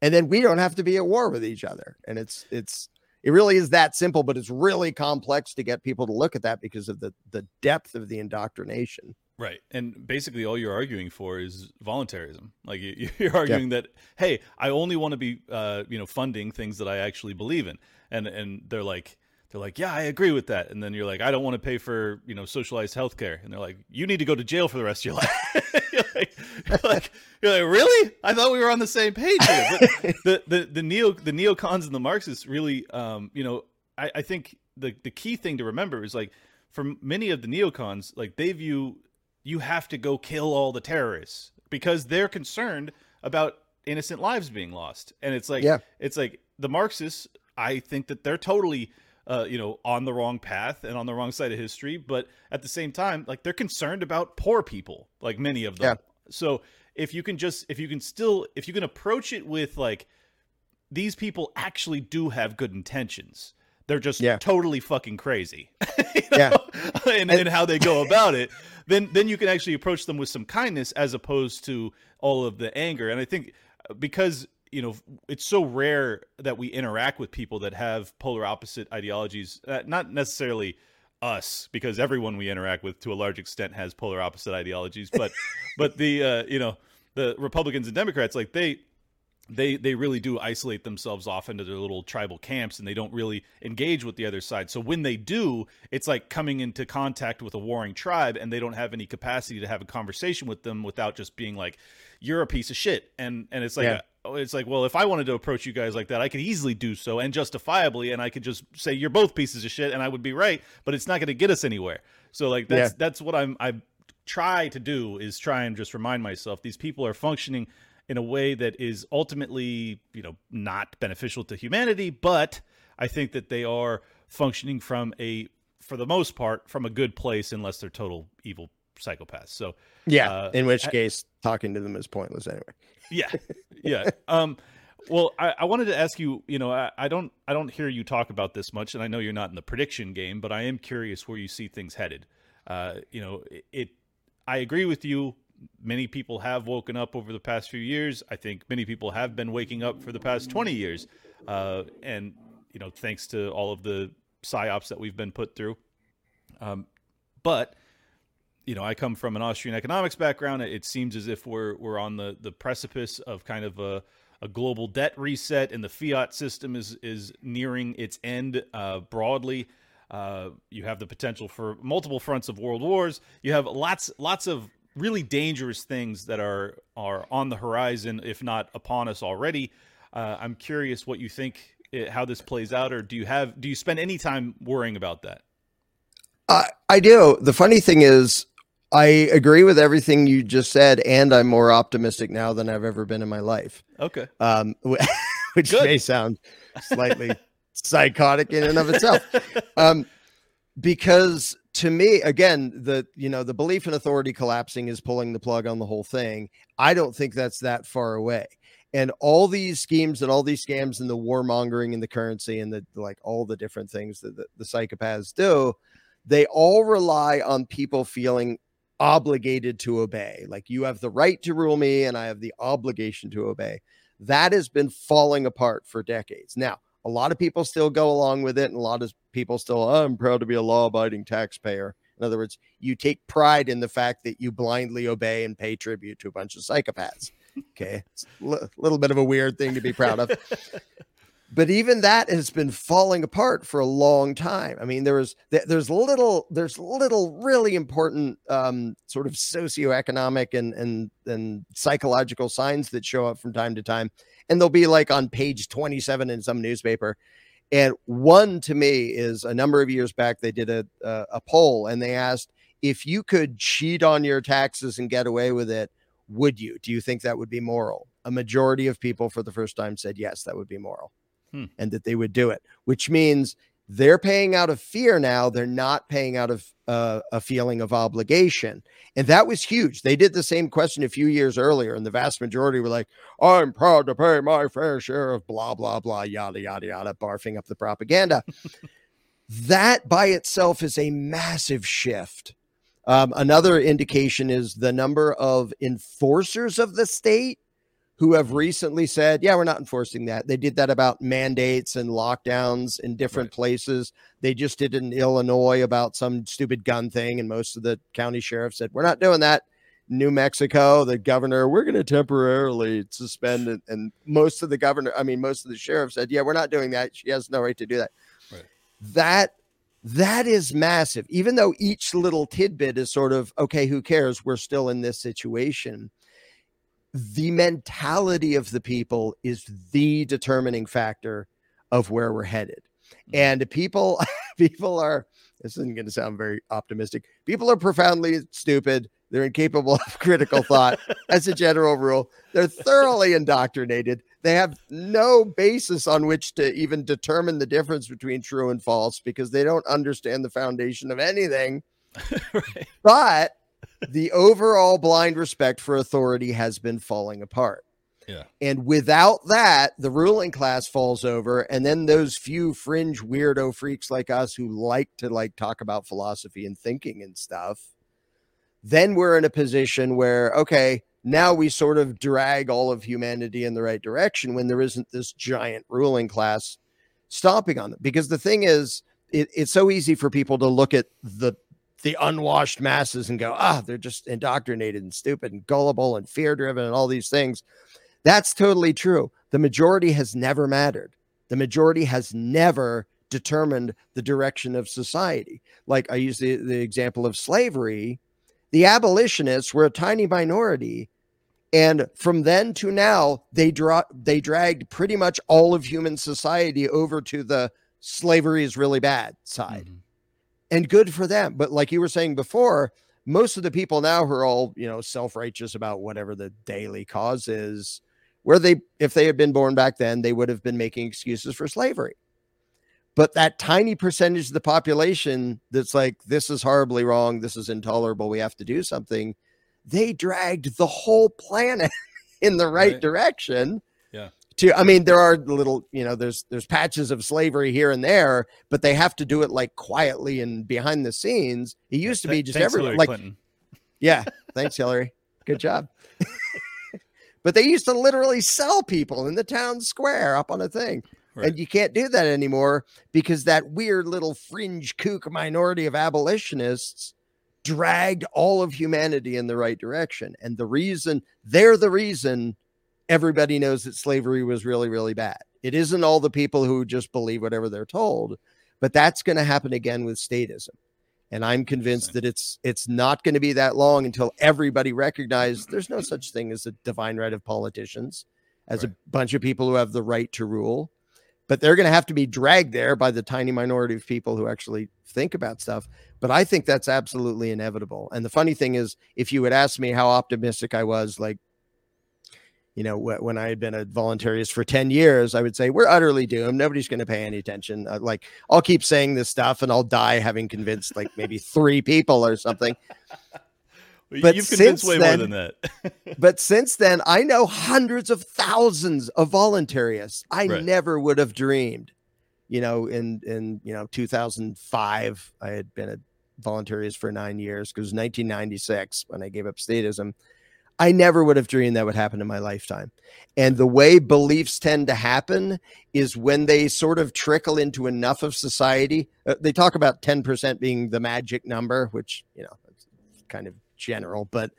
And then we don't have to be at war with each other. And it's it's it really is that simple, but it's really complex to get people to look at that because of the the depth of the indoctrination. Right. And basically all you're arguing for is voluntarism. Like you're arguing yeah. that, hey, I only want to be, uh, you know, funding things that I actually believe in. And, and they're like, they're like, yeah, I agree with that. And then you're like, I don't want to pay for, you know, socialized healthcare. And they're like, you need to go to jail for the rest of your life. you're, like, you're, like, you're like, really? I thought we were on the same page here. But the, the, the neo, the neocons and the Marxists really, um, you know, I, I think the, the key thing to remember is like, for many of the neocons, like they view you have to go kill all the terrorists because they're concerned about innocent lives being lost. And it's like, yeah. it's like the Marxists, I think that they're totally uh, you know, on the wrong path and on the wrong side of history. But at the same time, like they're concerned about poor people, like many of them. Yeah. So if you can just, if you can still, if you can approach it with like, these people actually do have good intentions. They're just yeah. totally fucking crazy. you know? Yeah. and, and how they go about it. Then, then you can actually approach them with some kindness as opposed to all of the anger. And I think because you know it's so rare that we interact with people that have polar opposite ideologies uh, not necessarily us because everyone we interact with to a large extent has polar opposite ideologies but but the uh, you know the republicans and democrats like they they they really do isolate themselves off into their little tribal camps and they don't really engage with the other side so when they do it's like coming into contact with a warring tribe and they don't have any capacity to have a conversation with them without just being like you're a piece of shit and and it's like yeah. a, it's like well if i wanted to approach you guys like that i could easily do so and justifiably and i could just say you're both pieces of shit and i would be right but it's not going to get us anywhere so like that's yeah. that's what i'm i try to do is try and just remind myself these people are functioning in a way that is ultimately, you know, not beneficial to humanity, but I think that they are functioning from a for the most part from a good place unless they're total evil psychopaths. So yeah, uh, in which I, case talking to them is pointless anyway. Yeah. Yeah. um well, I, I, wanted to ask you. You know, I, I, don't, I don't hear you talk about this much, and I know you're not in the prediction game, but I am curious where you see things headed. Uh, you know, it, it. I agree with you many people have woken up over the past few years. I think many people have been waking up for the past 20 years. Uh, and, you know, thanks to all of the psyops that we've been put through. Um, but, you know, I come from an Austrian economics background. It seems as if we're, we're on the, the precipice of kind of a, a global debt reset and the fiat system is, is nearing its end uh, broadly. Uh, you have the potential for multiple fronts of world wars. You have lots, lots of really dangerous things that are are on the horizon, if not upon us already. Uh, I'm curious what you think, it, how this plays out, or do you have do you spend any time worrying about that? I, I do. The funny thing is, I agree with everything you just said, and I'm more optimistic now than I've ever been in my life. Okay. Um, which Good. may sound slightly psychotic in and of itself. Um, because to me, again, the you know the belief in authority collapsing is pulling the plug on the whole thing. I don't think that's that far away. And all these schemes and all these scams and the warmongering and the currency and the like all the different things that the, the psychopaths do, they all rely on people feeling obligated to obey. Like you have the right to rule me and I have the obligation to obey. That has been falling apart for decades. Now, a lot of people still go along with it, and a lot of people still, "Oh, I'm proud to be a law abiding taxpayer. In other words, you take pride in the fact that you blindly obey and pay tribute to a bunch of psychopaths. Okay. It's a little bit of a weird thing to be proud of. but even that has been falling apart for a long time. I mean, there was there's little there's little really important um, sort of socioeconomic and and and psychological signs that show up from time to time, and they'll be like on page 27 in some newspaper. And one to me is a number of years back they did a a, a poll and they asked if you could cheat on your taxes and get away with it, would you? Do you think that would be moral? A majority of people for the first time said yes, that would be moral Hmm. and that they would do it, which means they're paying out of fear now. They're not paying out of uh, a feeling of obligation. And that was huge. They did the same question a few years earlier, and the vast majority were like, I'm proud to pay my fair share of blah, blah, blah, yada, yada, yada, barfing up the propaganda. that by itself is a massive shift. Um, another indication is the number of enforcers of the state who have recently said, yeah, we're not enforcing that. They did that about mandates and lockdowns in different Right. places. They just did it in Illinois about some stupid gun thing, and most of the county sheriffs said, we're not doing that. New Mexico, the governor, we're going to temporarily suspend it. And most of the governor, I mean, most of the sheriffs said, yeah, we're not doing that. She has no right to do that. Right. That that is massive. Even though each little tidbit is sort of okay, who cares? We're still in this situation the mentality of the people is the determining factor of where we're headed. Mm-hmm. And people people are this isn't going to sound very optimistic. People are profoundly stupid. They're incapable of critical thought as a general rule. They're thoroughly indoctrinated. They have no basis on which to even determine the difference between true and false because they don't understand the foundation of anything. right. But the overall blind respect for authority has been falling apart. Yeah. And without that, the ruling class falls over. And then those few fringe weirdo freaks like us who like to like talk about philosophy and thinking and stuff, then we're in a position where, okay, now we sort of drag all of humanity in the right direction when there isn't this giant ruling class stomping on them. Because the thing is, it, it's so easy for people to look at the the unwashed masses and go, ah, they're just indoctrinated and stupid and gullible and fear driven and all these things. That's totally true. The majority has never mattered. The majority has never determined the direction of society. Like I use the, the example of slavery. The abolitionists were a tiny minority. And from then to now, they draw they dragged pretty much all of human society over to the slavery is really bad side Mhm. And good for them. But like you were saying before, most of the people now who are all, you know, self-righteous about whatever the daily cause is, where they if they had been born back then, they would have been making excuses for slavery. But that tiny percentage of the population that's like, this is horribly wrong, this is intolerable, we have to do something, they dragged the whole planet in the right, Right. direction. Yeah. To I mean, there are little, you know, there's there's patches of slavery here and there, but they have to do it like quietly and behind the scenes. It used to be just thanks, everyone Hillary like Clinton. yeah. Thanks, Hillary. Good job. but they used to literally sell people in the town square up on a thing. Right. And you can't do that anymore because that weird little fringe kook minority of abolitionists dragged all of humanity in the right direction. And the reason they're the reason everybody knows that slavery was really, really bad. It isn't all the people who just believe whatever they're told, but that's going to happen again with statism. And I'm convinced that it's it's not going to be that long until everybody recognizes there's no such thing as a divine right of politicians, as Right. a bunch of people who have the right to rule. but they're going to have to be dragged there by the tiny minority of people who actually think about stuff. But I think that's absolutely inevitable. And the funny thing is, if you would ask me how optimistic I was, like, you know, when I had been a voluntarist for 10 years, I would say, we're utterly doomed. Nobody's going to pay any attention. Uh, like, I'll keep saying this stuff and I'll die having convinced like maybe three people or something. but you've convinced way then, more than that. but since then, I know hundreds of thousands of voluntarists. I right. never would have dreamed, you know, in in you know 2005, I had been a voluntarist for nine years because 1996 when I gave up statism. I never would have dreamed that would happen in my lifetime. And the way beliefs tend to happen is when they sort of trickle into enough of society. Uh, they talk about 10% being the magic number, which, you know, it's kind of general, but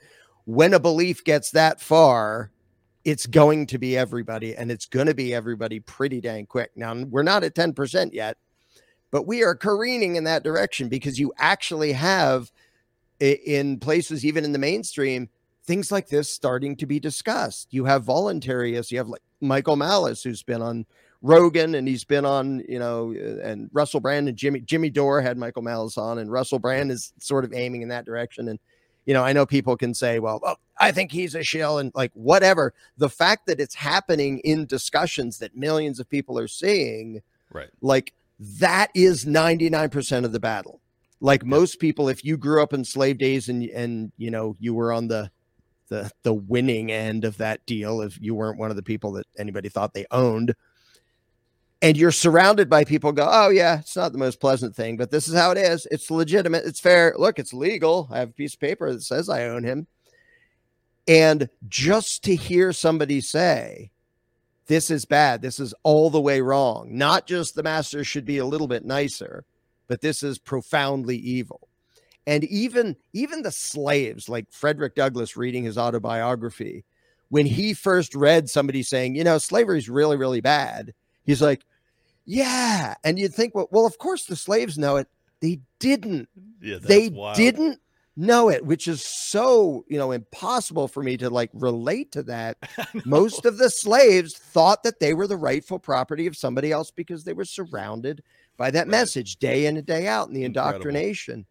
when a belief gets that far, it's going to be everybody and it's going to be everybody pretty dang quick. Now, we're not at 10% yet, but we are careening in that direction because you actually have in places, even in the mainstream, things like this starting to be discussed. You have voluntarists, you have like Michael Malice, who's been on Rogan and he's been on, you know, uh, and Russell Brand and Jimmy Jimmy Dore had Michael Malice on, and Russell Brand is sort of aiming in that direction. And you know, I know people can say, well, oh, I think he's a shill and like whatever. The fact that it's happening in discussions that millions of people are seeing, right? Like that is 99% of the battle. Like most people, if you grew up in slave days and and you know you were on the the the winning end of that deal, if you weren't one of the people that anybody thought they owned, and you're surrounded by people go, oh yeah, it's not the most pleasant thing, but this is how it is. It's legitimate. It's fair. Look, it's legal. I have a piece of paper that says I own him. And just to hear somebody say, this is bad, this is all the way wrong, not just the master should be a little bit nicer, but this is profoundly evil. And even even the slaves, like Frederick Douglass reading his autobiography, when he first read somebody saying, you know, slavery is really, really bad He's like, yeah. And you'd think, well, well, of course the slaves know it. They didn't. Yeah, they wild. didn't know it, which is so, you know, impossible for me to like relate to that. Most of the slaves thought that they were the rightful property of somebody else because they were surrounded by that right. message day in and day out in the Incredible. indoctrination.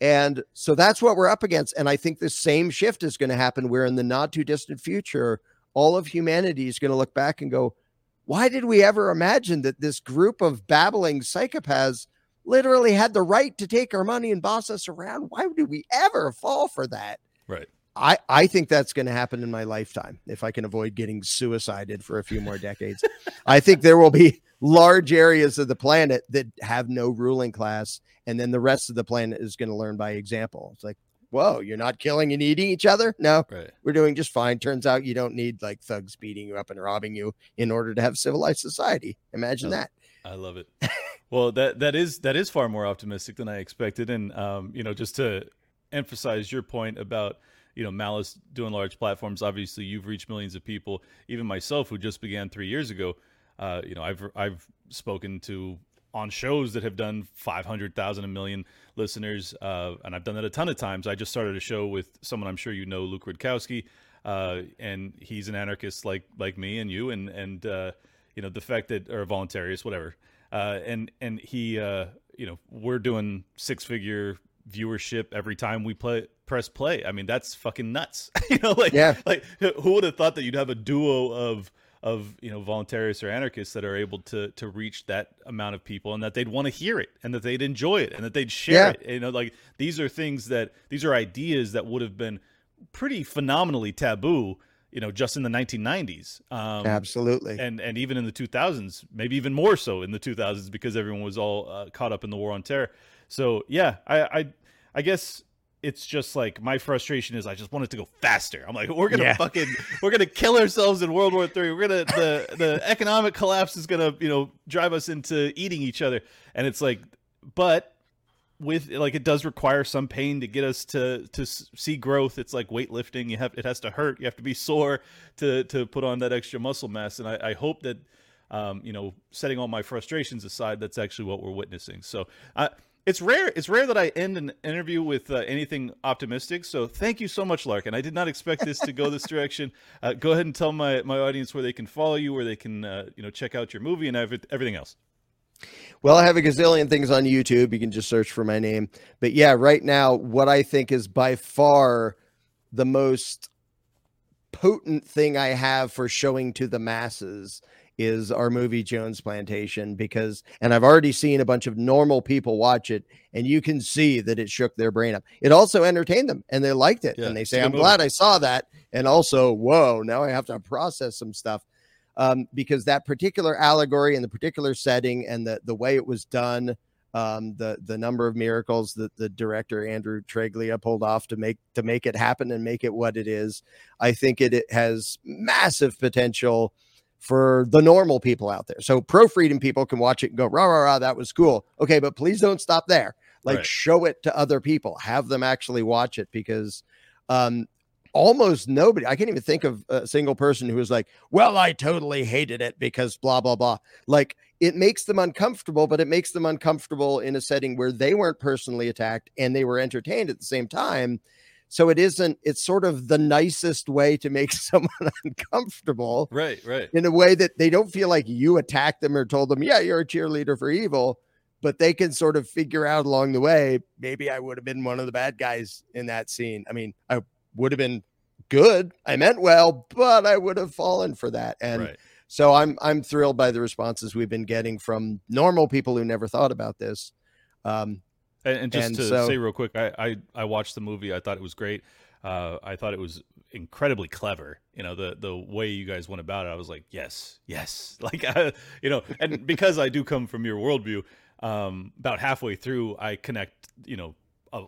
And so that's what we're up against. And I think the same shift is going to happen where in the not too distant future, all of humanity is going to look back and go, why did we ever imagine that this group of babbling psychopaths literally had the right to take our money and boss us around? Why did we ever fall for that? Right. I, I think that's going to happen in my lifetime if I can avoid getting suicided for a few more decades. I think there will be large areas of the planet that have no ruling class, and then the rest of the planet is going to learn by example. It's like, whoa, you're not killing and eating each other? No, right. we're doing just fine. Turns out you don't need like thugs beating you up and robbing you in order to have civilized society. Imagine oh, that. I love it. well, that that is that is far more optimistic than I expected, and um, you know, just to emphasize your point about you know malice doing large platforms. Obviously, you've reached millions of people. Even myself, who just began three years ago, uh, you know, I've I've spoken to on shows that have done 500,000 a million listeners uh, and I've done that a ton of times. I just started a show with someone I'm sure you know Luke Rudkowski uh, and he's an anarchist like like me and you and and uh, you know the fact that or voluntarist whatever uh, and and he uh, you know we're doing six figure viewership every time we play press play. I mean that's fucking nuts. you know like yeah. like who would have thought that you'd have a duo of of you know voluntarists or anarchists that are able to to reach that amount of people and that they'd want to hear it and that they'd enjoy it and that they'd share yeah. it you know like these are things that these are ideas that would have been pretty phenomenally taboo you know just in the 1990s um, absolutely and and even in the 2000s maybe even more so in the 2000s because everyone was all uh, caught up in the war on terror so yeah i i, I guess it's just like my frustration is I just want it to go faster. I'm like, we're gonna yeah. fucking we're gonna kill ourselves in World War Three. We're gonna the the economic collapse is gonna you know drive us into eating each other. And it's like, but with like it does require some pain to get us to to see growth. It's like weightlifting. You have it has to hurt. You have to be sore to to put on that extra muscle mass. And I, I hope that um, you know setting all my frustrations aside, that's actually what we're witnessing. So I it's rare. It's rare that I end an interview with uh, anything optimistic. So thank you so much, Larken. I did not expect this to go this direction. Uh, go ahead and tell my, my audience where they can follow you, where they can uh, you know check out your movie and everything else. Well, I have a gazillion things on YouTube. You can just search for my name. But yeah, right now, what I think is by far the most potent thing I have for showing to the masses is our movie Jones Plantation because and I've already seen a bunch of normal people watch it and you can see that it shook their brain up. It also entertained them and they liked it yeah, and they say I'm movie. glad I saw that and also whoa, now I have to process some stuff. Um, because that particular allegory and the particular setting and the the way it was done um, the the number of miracles that the director Andrew Treglia pulled off to make to make it happen and make it what it is. I think it, it has massive potential for the normal people out there. So pro freedom people can watch it and go, rah, rah, rah, that was cool. Okay, but please don't stop there. Like right. show it to other people, have them actually watch it because um, almost nobody, I can't even think of a single person who was like, well, I totally hated it because blah, blah, blah. Like it makes them uncomfortable, but it makes them uncomfortable in a setting where they weren't personally attacked and they were entertained at the same time. So it isn't, it's sort of the nicest way to make someone uncomfortable. Right, right. In a way that they don't feel like you attacked them or told them, yeah, you're a cheerleader for evil, but they can sort of figure out along the way, maybe I would have been one of the bad guys in that scene. I mean, I would have been good. I meant well, but I would have fallen for that. And right. so I'm I'm thrilled by the responses we've been getting from normal people who never thought about this. Um, and, and just and to so, say real quick, I, I, I watched the movie. I thought it was great. Uh, I thought it was incredibly clever. You know, the the way you guys went about it. I was like, yes, yes. Like, I, you know, and because I do come from your worldview, um, about halfway through, I connect. You know,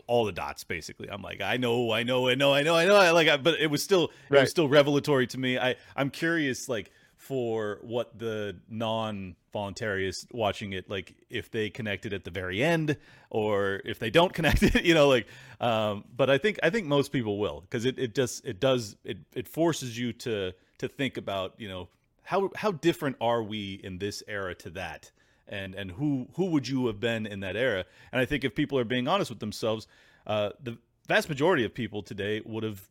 all the dots basically i'm like i know i know i know i know i know I like I, but it was still right. it was still revelatory to me i i'm curious like for what the non voluntarists watching it like if they connected at the very end or if they don't connect it you know like um but i think i think most people will because it, it just it does it it forces you to to think about you know how how different are we in this era to that? And and who who would you have been in that era? And i think if people are being honest with themselves uh the vast majority of people today would have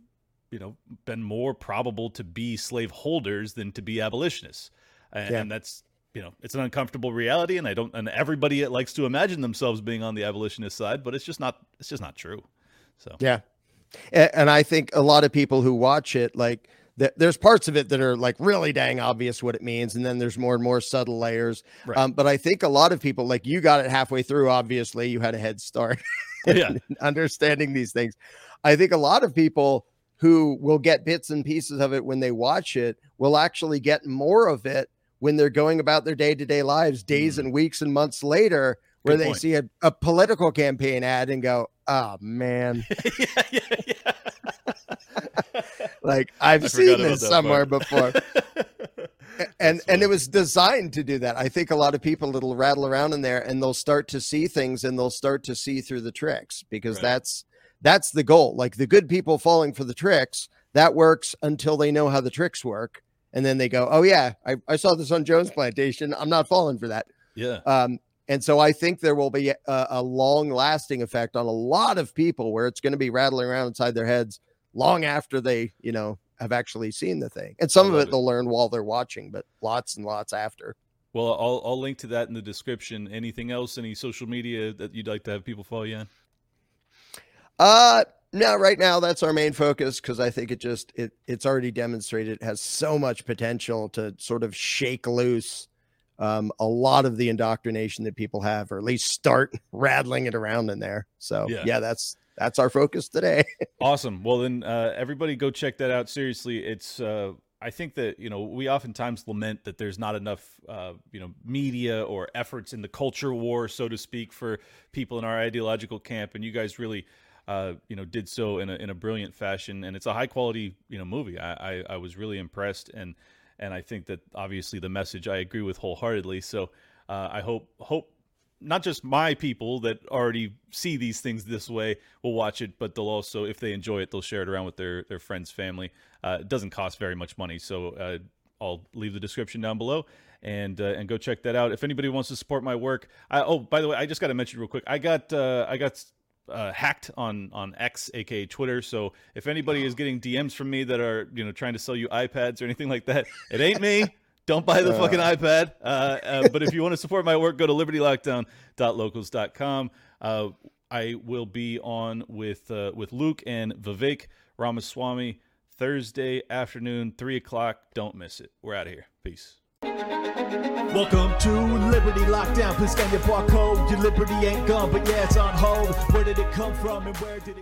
you know been more probable to be slaveholders than to be abolitionists and, yeah. and that's you know it's an uncomfortable reality and i don't and everybody likes to imagine themselves being on the abolitionist side but it's just not it's just not true so yeah and, and i think a lot of people who watch it like there's parts of it that are like really dang obvious what it means and then there's more and more subtle layers right. um, but i think a lot of people like you got it halfway through obviously you had a head start yeah. understanding these things i think a lot of people who will get bits and pieces of it when they watch it will actually get more of it when they're going about their day-to-day lives days mm. and weeks and months later where Good they point. see a, a, political campaign ad and go oh man yeah, yeah, yeah. like i've seen this somewhere before and and it was designed to do that i think a lot of people it'll rattle around in there and they'll start to see things and they'll start to see through the tricks because right. that's that's the goal. Like the good people falling for the tricks, that works until they know how the tricks work. And then they go, oh, yeah, I, I saw this on Jones Plantation. I'm not falling for that. Yeah. Um, and so I think there will be a, a long lasting effect on a lot of people where it's going to be rattling around inside their heads long after they, you know, have actually seen the thing. And some of it, it they'll learn while they're watching, but lots and lots after. Well, I'll, I'll link to that in the description. Anything else? Any social media that you'd like to have people follow you on? Uh no, right now that's our main focus because I think it just it it's already demonstrated it has so much potential to sort of shake loose um, a lot of the indoctrination that people have, or at least start rattling it around in there. So yeah, yeah that's that's our focus today. awesome. Well, then uh, everybody go check that out. Seriously, it's uh, I think that you know we oftentimes lament that there's not enough uh, you know media or efforts in the culture war, so to speak, for people in our ideological camp, and you guys really uh, you know, did so in a in a brilliant fashion, and it's a high quality you know movie. I, I, I was really impressed, and and I think that obviously the message I agree with wholeheartedly. So uh, I hope hope not just my people that already see these things this way will watch it, but they'll also, if they enjoy it, they'll share it around with their their friends, family. Uh, it doesn't cost very much money, so uh, I'll leave the description down below and uh, and go check that out. If anybody wants to support my work, I, oh by the way, I just got to mention real quick, I got uh, I got uh, hacked on on X, aka Twitter. So if anybody is getting DMs from me that are you know trying to sell you iPads or anything like that, it ain't me. Don't buy the fucking iPad. Uh, uh, but if you want to support my work, go to libertylockdown.locals.com. Uh, I will be on with uh, with Luke and Vivek Ramaswamy Thursday afternoon, three o'clock. Don't miss it. We're out of here. Peace. Welcome to Liberty Lockdown. Please scan your barcode. Your liberty ain't gone, but yeah, it's on hold. Where did it come from and where did it go?